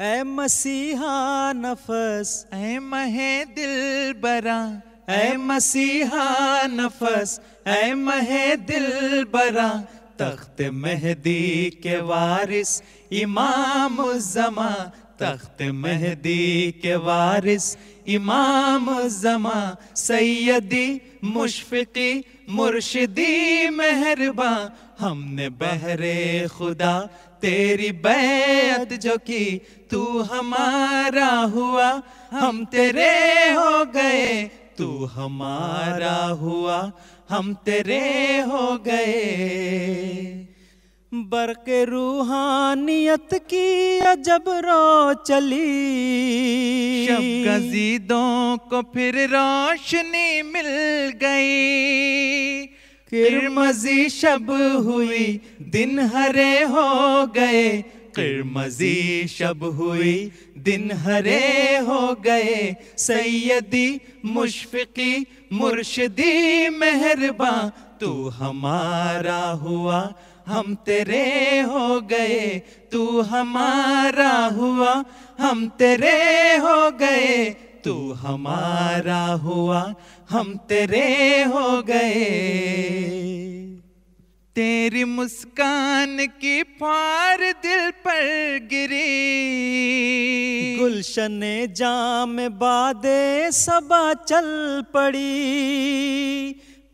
ए मसीहा नफस। ऐ महे दिल बरा। ए मसीहा नफस। ए महे दिल बरा। तख्त मेहदी के वारिस इमाम जमा तख्त मेहदी के वारिस इमाम जमा सैयदी मुशफिकी मुर्शिदी मेहरबा। हमने बहरे खुदा, तेरी बैत जो की तू हमारा हुआ। हम तेरे हो गए, तू हमारा हुआ। हम तेरे हो गए। बरक रूहानियत की अजब रो चली गजीदों को फिर रोशनी मिल गई। किरमजी शब हुई, दिन हरे हो गए। किरमजी शब हुई, दिन हरे हो गए। सैयदी मुशफिकी, मुर्शदी मेहरबा, तू हमारा हुआ, हम तेरे हो गए। तू हमारा हुआ, हम तेरे हो गए। तू हमारा हुआ, हम तेरे हो गए। तेरी मुस्कान की फार दिल पर गिरी। गुलशन जाम बादे सबा चल पड़ी।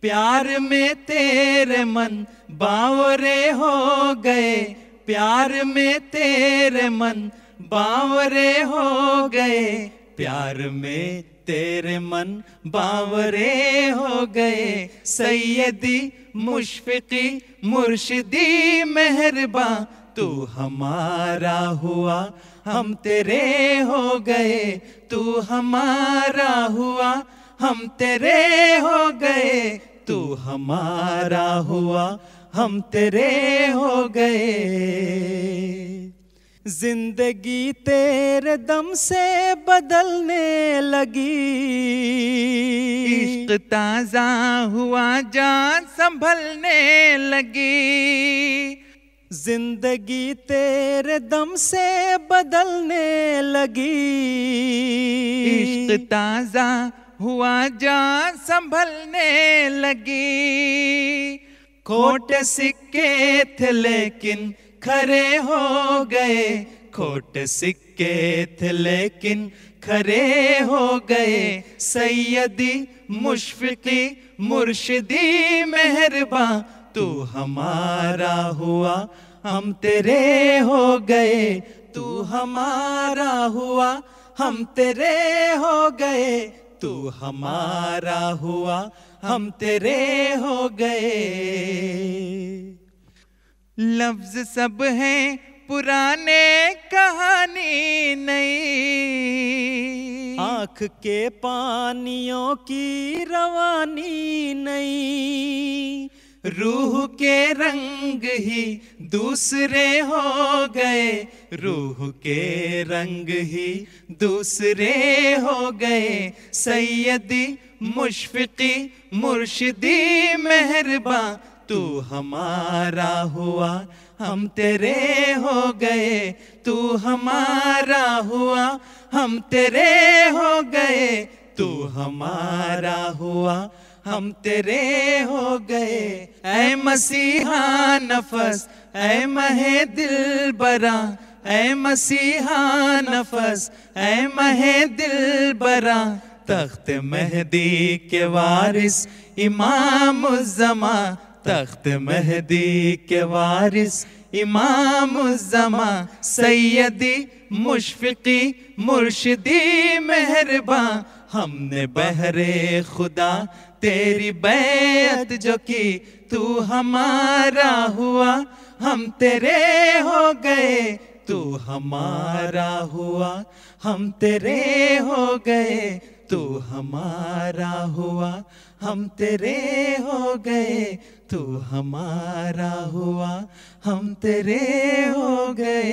प्यार में तेरे मन बावरे हो गए। प्यार में तेरे मन बावरे हो गए। प्यार में तेरे मन बावरे हो गए। सैयदी, मुशफिकी, मुर्शिदी, मेहरबा, तू हमारा हुआ, हम तेरे हो गए। तू हमारा हुआ, हम तेरे हो गए। तू हमारा हुआ, हम तेरे हो गए। ज़िंदगी तेरे दम से बदलने लगी। इश्क ताज़ा हुआ जान संभलने लगी। ज़िंदगी तेरे दम से बदलने लगी। इश्क ताज़ा हुआ जान संभलने लगी। खोटे सिक्के थे लेकिन खरे हो गए, खोट सिक्के थे लेकिन खरे हो गए। सैयदी मुशफिकी मुर्शिदी मेहरबा तू हमारा हुआ, हम तेरे हो गए। तू हमारा हुआ, हम तेरे हो गए। तू हमारा हुआ, हम तेरे हो गए। लफ्ज सब हैं पुराने कहानी नई। आँख के पानियों की रवानी नहीं रूह के रंग ही दूसरे हो गए। रूह के रंग ही दूसरे हो गए। सैयदी मुशफिकी मुर्शिदी मेहरबा तू हमारा हुआ, हम तेरे हो गए। तू हमारा हुआ, हम तेरे हो गए। तू हमारा हुआ, हम तेरे हो गए। ऐ मसीहा नफस, ऐ महे दिल बरा। ऐ मसीहा नफस, ऐ महे दिल बरा। तख्त मेहदी के वारिस, इमाम जमा तख्त मेहदी के वारिस, इमाम जमा सैयदी, मुशफिकी, मुर्शिदी मेहरबा हमने बहरे खुदा, तेरी बैत जो की, तू हमारा हुआ। हम तेरे हो गए, तू हमारा हुआ। हम तेरे हो गए, तू हमारा हुआ। हम तेरे हो गए तू हमारा हुआ हम तेरे हो गए।